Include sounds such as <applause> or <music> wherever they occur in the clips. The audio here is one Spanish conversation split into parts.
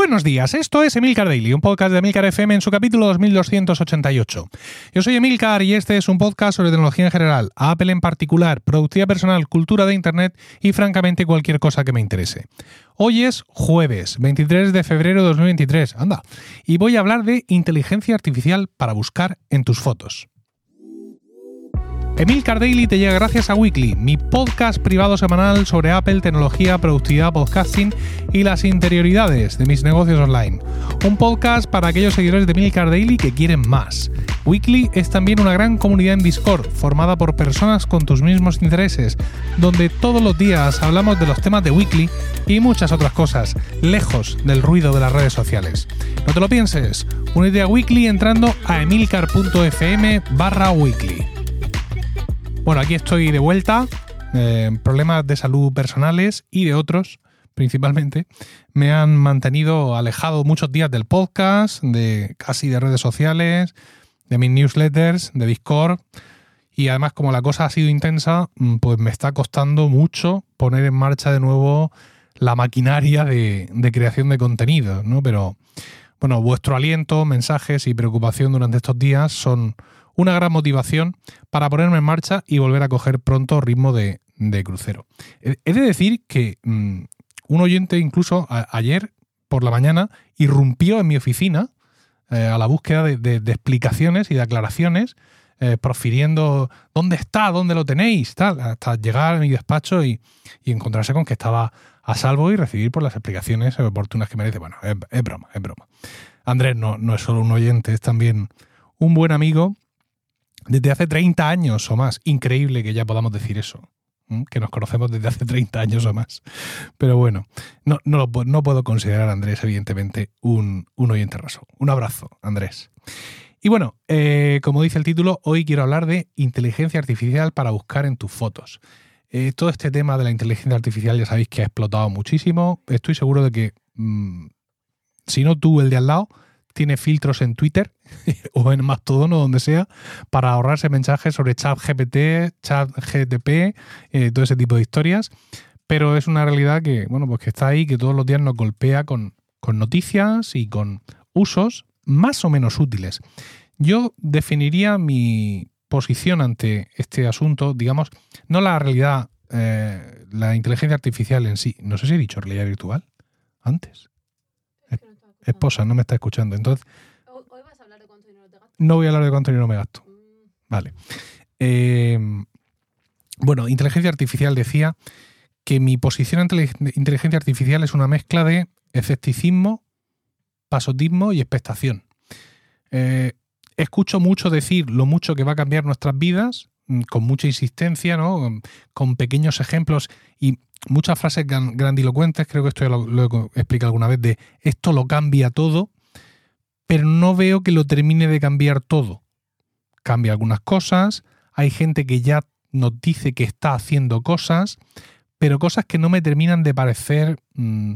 Buenos días, esto es Emilcar Daily, un podcast de Emilcar FM en su capítulo 2288. Yo soy Emilcar y este es un podcast sobre tecnología en general, Apple en particular, productividad personal, cultura de Internet y francamente cualquier cosa que me interese. Hoy es jueves, 23 de febrero de 2023, anda, y voy a hablar de inteligencia artificial para buscar en tus fotos. Emilcar Daily te llega gracias a Weekly, mi podcast privado semanal sobre Apple, tecnología, productividad, podcasting y las interioridades de mis negocios online. Un podcast para aquellos seguidores de Emilcar Daily que quieren más. Weekly es también una gran comunidad en Discord, formada por personas con tus mismos intereses, donde todos los días hablamos de los temas de Weekly y muchas otras cosas, lejos del ruido de las redes sociales. No te lo pienses, únete a Weekly entrando a emilcar.fm barra weekly. Bueno, aquí estoy de vuelta. Eh, problemas de salud personales y de otros, principalmente, me han mantenido alejado muchos días del podcast, de casi de redes sociales, de mis newsletters, de Discord. Y además, como la cosa ha sido intensa, mm, pues me está costando mucho poner en marcha de nuevo la maquinaria de, de creación de contenido, ¿no? Pero, bueno, vuestro aliento, mensajes y preocupación durante estos días son una gran motivación para ponerme en marcha y volver a coger pronto ritmo de, crucero. He de decir que mm, un oyente incluso ayer por la mañana irrumpió en mi oficina eh, a la búsqueda de, explicaciones y de aclaraciones, eh, profiriendo dónde está, dónde lo tenéis, tal, hasta llegar a mi despacho y, encontrarse con que estaba a salvo y recibir por las explicaciones oportunas que merece. Bueno, es, broma, es broma. Andrés no, no es solo un oyente, es también un buen amigo desde hace 30 años o más. Increíble que ya podamos decir eso. Que nos conocemos desde hace 30 años o más. Pero bueno, no, no, no puedo considerar a Andrés, evidentemente, un, un, oyente raso. Un abrazo, Andrés. Y bueno, eh, como dice el título, hoy quiero hablar de inteligencia artificial para buscar en tus fotos. Eh, todo este tema de la inteligencia artificial ya sabéis que ha explotado muchísimo. Estoy seguro de que, mm, si no tú, el de al lado, tiene filtros en Twitter <laughs> o en Mastodon o donde sea para ahorrarse mensajes sobre chat GPT, chat eh, todo ese tipo de historias. Pero es una realidad que, bueno, pues que está ahí, que todos los días nos golpea con, con noticias y con usos más o menos útiles. Yo definiría mi posición ante este asunto, digamos, no la realidad, eh, la inteligencia artificial en sí. No sé si he dicho realidad virtual antes esposa no me está escuchando. Entonces, ¿Hoy vas a hablar de cuánto dinero te gastas? No voy a hablar de cuánto dinero me gasto. Mm. Vale. Em, bueno, inteligencia artificial decía que mi posición ante inteligencia artificial es una mezcla de escepticismo, pasotismo y expectación. Eh, escucho mucho decir lo mucho que va a cambiar nuestras vidas, mm, con mucha insistencia, ¿no? con pequeños ejemplos y muchas frases grandilocuentes, creo que esto ya lo, he explicado alguna vez, de esto lo cambia todo, pero no veo que lo termine de cambiar todo. Cambia algunas cosas, hay gente que ya nos dice que está haciendo cosas, pero cosas que no me terminan de parecer mm,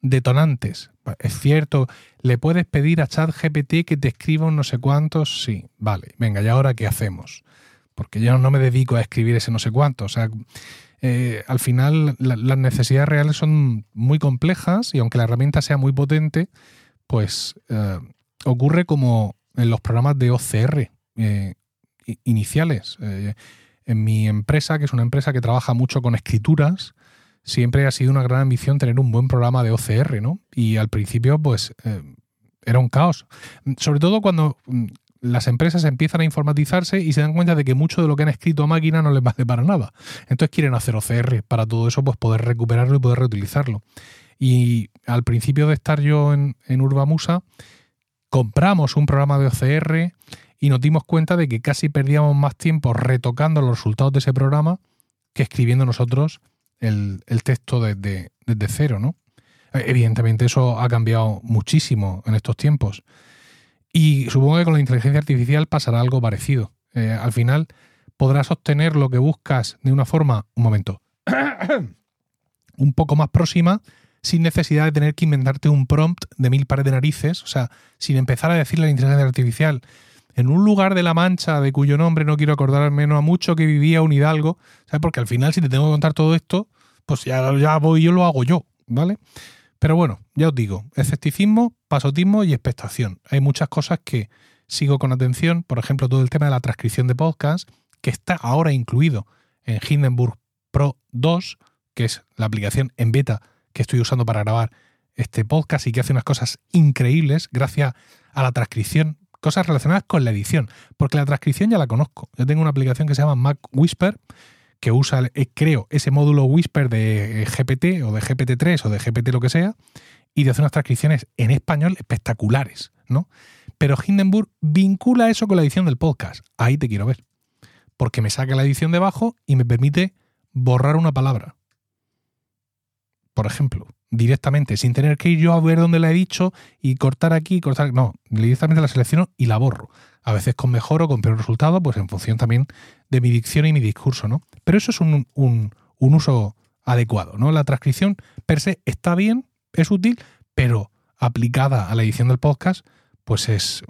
detonantes. Es cierto, le puedes pedir a ChatGPT que te escriba un no sé cuántos, sí, vale, venga, ¿y ahora qué hacemos? Porque yo no me dedico a escribir ese no sé cuánto, o sea, eh, al final las necesidades reales son muy complejas y aunque la herramienta sea muy potente, pues eh, ocurre como en los programas de OCR eh, iniciales. en mi empresa, que es una empresa que trabaja mucho con escrituras, siempre ha sido una gran ambición tener un buen programa de OCR, ¿no? Y al principio, pues, era un caos. Sobre todo cuando mm, las empresas empiezan a informatizarse y se dan cuenta de que mucho de lo que han escrito a máquina no les vale para nada. Entonces quieren hacer OCR para todo eso, pues poder recuperarlo y poder reutilizarlo. Y al principio de estar yo en, en Urbamusa, compramos un programa de OCR y nos dimos cuenta de que casi perdíamos más tiempo retocando los resultados de ese programa que escribiendo nosotros el, texto desde, desde cero, ¿no? Evidentemente eso ha cambiado muchísimo en estos tiempos. Y supongo que con la inteligencia artificial pasará algo parecido. Eh, al final podrás obtener lo que buscas de una forma, un momento, <coughs> un poco más próxima, sin necesidad de tener que inventarte un prompt de mil pares de narices, o sea, sin empezar a decirle a la inteligencia artificial, en un lugar de la Mancha de cuyo nombre no quiero acordar al menos a mucho que vivía un hidalgo, ¿sabes? Porque al final si te tengo que contar todo esto, pues ya, ya voy yo lo hago yo, ¿vale? Pero bueno, ya os digo, escepticismo, pasotismo y expectación. Hay muchas cosas que sigo con atención, por ejemplo, todo el tema de la transcripción de podcast, que está ahora incluido en Hindenburg Pro 2, que es la aplicación en beta que estoy usando para grabar este podcast y que hace unas cosas increíbles gracias a la transcripción, cosas relacionadas con la edición, porque la transcripción ya la conozco. Yo tengo una aplicación que se llama Mac Whisper, que usa, eh, creo, ese módulo Whisper de eh, GPT o de GPT-3 o de GPT lo que sea, y de hacer unas transcripciones en español espectaculares, ¿no? Pero Hindenburg vincula eso con la edición del podcast. Ahí te quiero ver. Porque me saca la edición debajo y me permite borrar una palabra. Por ejemplo, directamente, sin tener que ir yo a ver dónde la he dicho y cortar aquí, cortar. No, directamente la selecciono y la borro. A veces con mejor o con peor resultado, pues en función también de mi dicción y mi discurso, ¿no? Pero eso es un, un, uso adecuado, ¿no? La transcripción per se está bien, es útil, pero aplicada a la edición del podcast, pues es,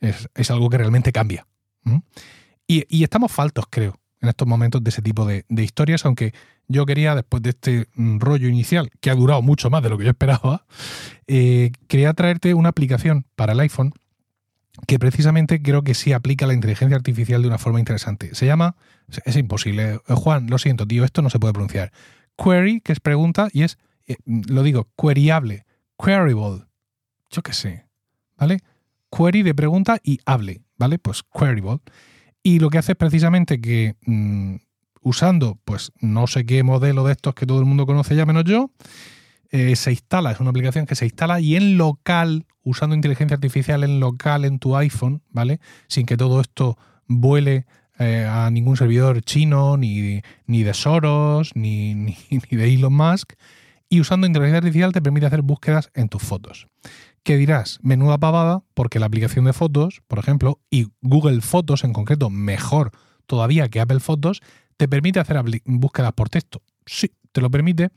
es, algo que realmente cambia. Y, estamos faltos, creo, en estos momentos de ese tipo de, historias, aunque yo quería, después de este mm, rollo inicial, que ha durado mucho más de lo que yo esperaba, eh, quería traerte una aplicación para el iPhone que precisamente creo que sí aplica la inteligencia artificial de una forma interesante. Se llama, es imposible, eh, Juan, lo siento, tío, esto no se puede pronunciar. Query, que es pregunta, y es, eh, lo digo, queryable, queryable, yo qué sé, ¿vale? Query de pregunta y hable, ¿vale? Pues queryable. Y lo que hace es precisamente que mm, usando, pues no sé qué modelo de estos que todo el mundo conoce ya menos yo, eh, se instala, es una aplicación que se instala y en local, usando inteligencia artificial en local en tu iPhone, ¿vale? Sin que todo esto vuele eh, a ningún servidor chino, ni, ni de Soros, ni, <laughs> ni, ni de Elon Musk. Y usando inteligencia artificial te permite hacer búsquedas en tus fotos que dirás, menuda pavada, porque la aplicación de fotos, por ejemplo, y Google Fotos en concreto, mejor todavía que Apple Fotos, te permite hacer búsquedas por texto. Sí, te lo permite,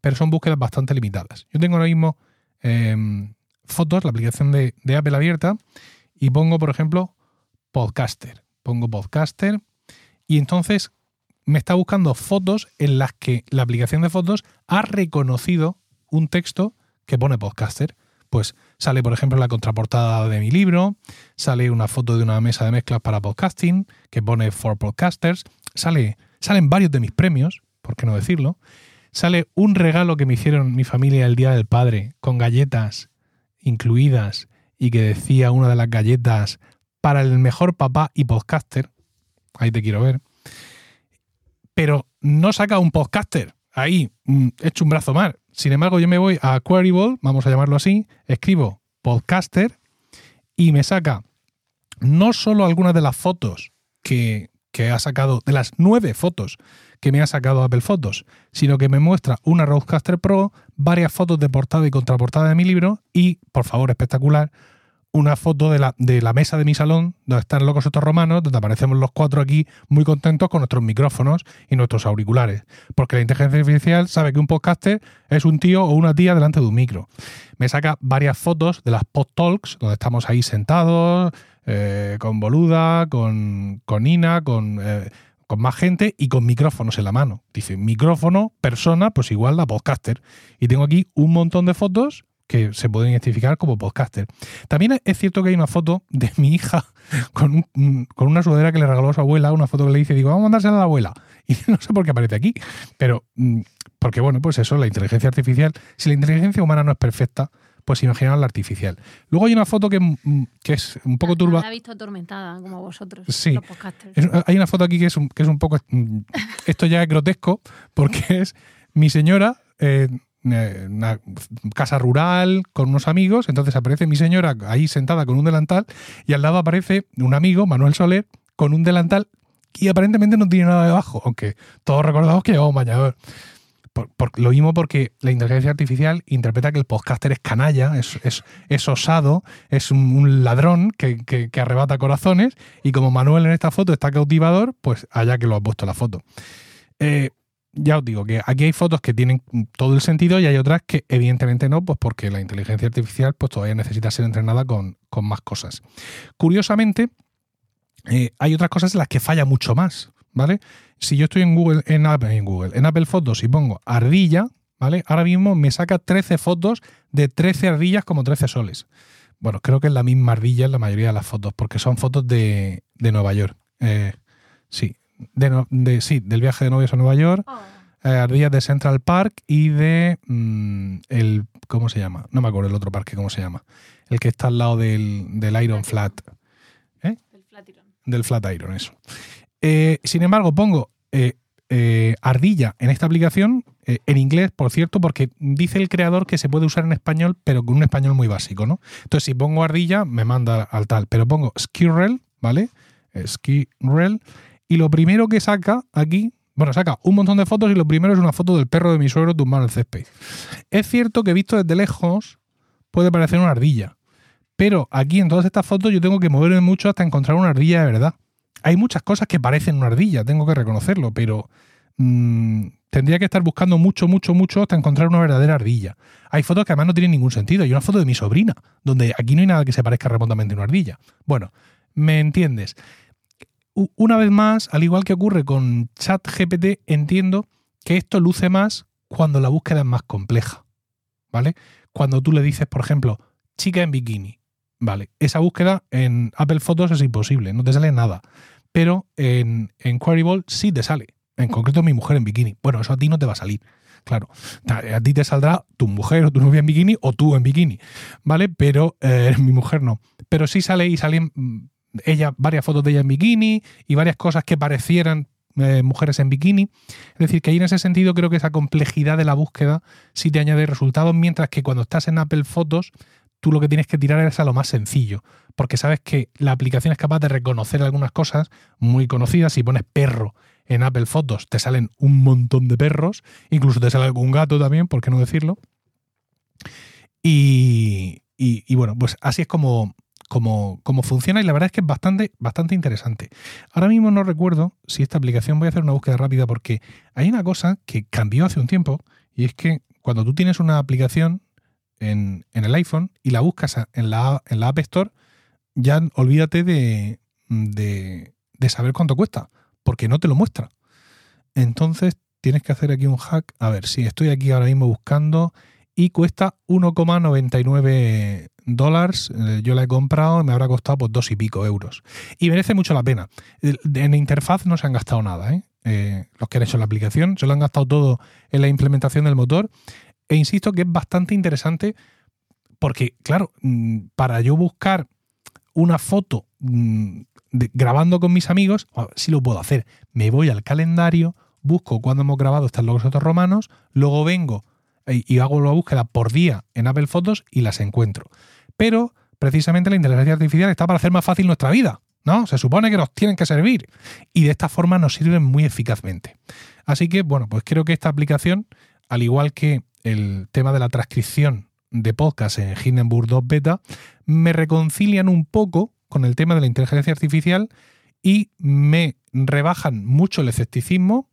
pero son búsquedas bastante limitadas. Yo tengo ahora mismo em, fotos, la aplicación de, de Apple abierta, y pongo, por ejemplo, podcaster. Pongo podcaster y entonces me está buscando fotos en las que la aplicación de fotos ha reconocido un texto que pone podcaster. Pues sale, por ejemplo, la contraportada de mi libro, sale una foto de una mesa de mezclas para podcasting que pone For Podcasters, sale, salen varios de mis premios, por qué no decirlo, sale un regalo que me hicieron mi familia el Día del Padre con galletas incluidas y que decía una de las galletas para el mejor papá y podcaster, ahí te quiero ver, pero no saca un podcaster, ahí, mm, hecho un brazo mal, sin embargo, yo me voy a Queryable, vamos a llamarlo así, escribo podcaster y me saca no solo algunas de las fotos que, ha sacado, de las nueve fotos que me ha sacado Apple Fotos, sino que me muestra una Roadcaster Pro, varias fotos de portada y contraportada de mi libro y, por favor, espectacular, una foto de la, de la mesa de mi salón, donde están locos estos romanos, donde aparecemos los cuatro aquí muy contentos con nuestros micrófonos y nuestros auriculares. Porque la inteligencia artificial sabe que un podcaster es un tío o una tía delante de un micro. Me saca varias fotos de las pod talks, donde estamos ahí sentados, eh, con Boluda, con, con Ina, con, eh, con más gente y con micrófonos en la mano. Dice, micrófono, persona, pues igual la podcaster. Y tengo aquí un montón de fotos que se pueden identificar como podcaster. También es cierto que hay una foto de mi hija <laughs> con, con una sudadera que le regaló a su abuela, una foto que le dice, digo, vamos a mandársela a la abuela. <laughs> Y no sé por qué aparece aquí, pero mm, porque bueno, pues eso, la inteligencia artificial, si la inteligencia humana no es perfecta, pues imaginaos la artificial. Luego hay una foto que, mm, que es un poco turba. La he visto atormentada, como vosotros, sí. los hay una foto aquí que es un, que es un poco. Mm, esto ya es grotesco, porque <laughs> es mi señora eh, una casa rural con unos amigos, entonces aparece mi señora ahí sentada con un delantal y al lado aparece un amigo, Manuel Soler, con un delantal y aparentemente no tiene nada debajo, aunque todos recordamos que llevamos bañador. Por, lo mismo porque la inteligencia artificial interpreta que el podcaster es canalla, es, es, osado, es un, ladrón que, que, arrebata corazones y como Manuel en esta foto está cautivador, pues allá que lo ha puesto la foto. Eh, ya os digo que aquí hay fotos que tienen todo el sentido y hay otras que evidentemente no, pues porque la inteligencia artificial pues todavía necesita ser entrenada con, más cosas. Curiosamente, eh, hay otras cosas en las que falla mucho más, ¿vale? Si yo estoy en Google, en Apple, en Google, en Apple Fotos y pongo ardilla, ¿vale? Ahora mismo me saca 13 fotos de 13 ardillas como 13 soles. Bueno, creo que es la misma ardilla en la mayoría de las fotos, porque son fotos de, de Nueva York. Eh, sí, de, no- de- sí, del viaje de novios a Nueva York, Oh, eh, ardillas de Central Park y de mm, el ¿cómo se llama? No me acuerdo el otro parque cómo se llama. El que está al lado del, del Iron Flat, el Flatiron. del Flatiron, eso. Eh, sin embargo, pongo eh, eh, ardilla en esta aplicación, eh, en inglés, por cierto, porque dice el creador que se puede usar en español, pero con un español muy básico, ¿no? Entonces, si pongo ardilla, me manda al tal, pero pongo Skirrel, ¿vale? Eh, Skirrel, y lo primero que saca aquí, bueno, saca un montón de fotos y lo primero es una foto del perro de mi suegro tumbado en el césped. Es cierto que visto desde lejos puede parecer una ardilla, pero aquí en todas estas fotos yo tengo que moverme mucho hasta encontrar una ardilla de verdad. Hay muchas cosas que parecen una ardilla, tengo que reconocerlo, pero mm, tendría que estar buscando mucho, mucho, mucho hasta encontrar una verdadera ardilla. Hay fotos que además no tienen ningún sentido. Hay una foto de mi sobrina, donde aquí no hay nada que se parezca remotamente a una ardilla. Bueno, ¿me entiendes? Una vez más, al igual que ocurre con ChatGPT, entiendo que esto luce más cuando la búsqueda es más compleja. ¿Vale? Cuando tú le dices, por ejemplo, chica en bikini. Vale, esa búsqueda en Apple Photos es imposible, no te sale nada. Pero en, en Queryable sí te sale. En concreto, mi mujer en bikini. Bueno, eso a ti no te va a salir. Claro, a a ti te saldrá tu mujer o tu novia en bikini o tú en bikini, ¿vale? Pero eh, <laughs> mi mujer no. Pero sí sale y salen mm, ella, varias fotos de ella en bikini y varias cosas que parecieran eh, mujeres en bikini. Es decir, que ahí en ese sentido creo que esa complejidad de la búsqueda sí te añade resultados, mientras que cuando estás en Apple Fotos, tú lo que tienes que tirar es a lo más sencillo, porque sabes que la aplicación es capaz de reconocer algunas cosas muy conocidas. Si pones perro en Apple Fotos, te salen un montón de perros, incluso te sale algún gato también, ¿por qué no decirlo? Y, y- y bueno, pues así es como, como, como funciona y la verdad es que es bastante, bastante interesante. Ahora mismo no recuerdo si esta aplicación, voy a hacer una búsqueda rápida porque hay una cosa que cambió hace un tiempo y es que cuando tú tienes una aplicación en, en el iPhone y la buscas en la, en la App Store, ya olvídate de, de saber cuánto cuesta, porque no te lo muestra. Entonces tienes que hacer aquí un hack. A ver, si estoy aquí ahora mismo buscando y cuesta 1,99 dólares. Eh, Yo la he comprado y me habrá costado pues dos y pico euros. Y merece mucho la pena. En interfaz no se han gastado nada, ¿eh? Eh, los que han hecho la aplicación se lo han gastado todo en la implementación del motor. E insisto que es bastante interesante porque, claro, mm, para yo buscar una foto mm, de- grabando con mis amigos, sí lo puedo hacer. Me voy al calendario, busco cuándo hemos grabado estas logos romanos, luego vengo y hago la búsqueda por día en Apple Fotos y las encuentro. Pero precisamente la inteligencia artificial está para hacer más fácil nuestra vida, ¿no? Se supone que nos tienen que servir y de esta forma nos sirven muy eficazmente. Así que, bueno, pues creo que esta aplicación, al igual que el tema de la transcripción de podcast en Hindenburg 2 Beta, me reconcilian un poco con el tema de la inteligencia artificial y me rebajan mucho el escepticismo,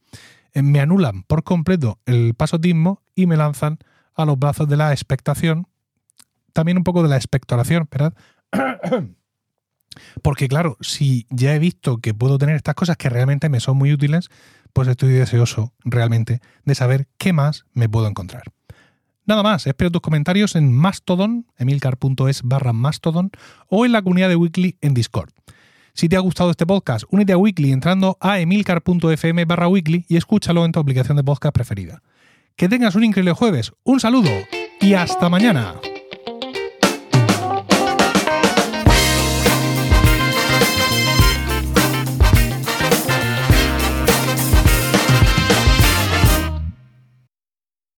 me anulan por completo el pasotismo y me lanzan a los brazos de la expectación, también un poco de la expectoración, esperad. <coughs> Porque claro, si ya he visto que puedo tener estas cosas que realmente me son muy útiles, pues estoy deseoso realmente de saber qué más me puedo encontrar. Nada más, espero tus comentarios en Mastodon, emilcar.es barra Mastodon, o en la comunidad de Weekly en Discord. Si te ha gustado este podcast, únete a Weekly entrando a emilcar.fm barra Weekly y escúchalo en tu aplicación de podcast preferida. Que tengas un increíble jueves, un saludo y hasta mañana.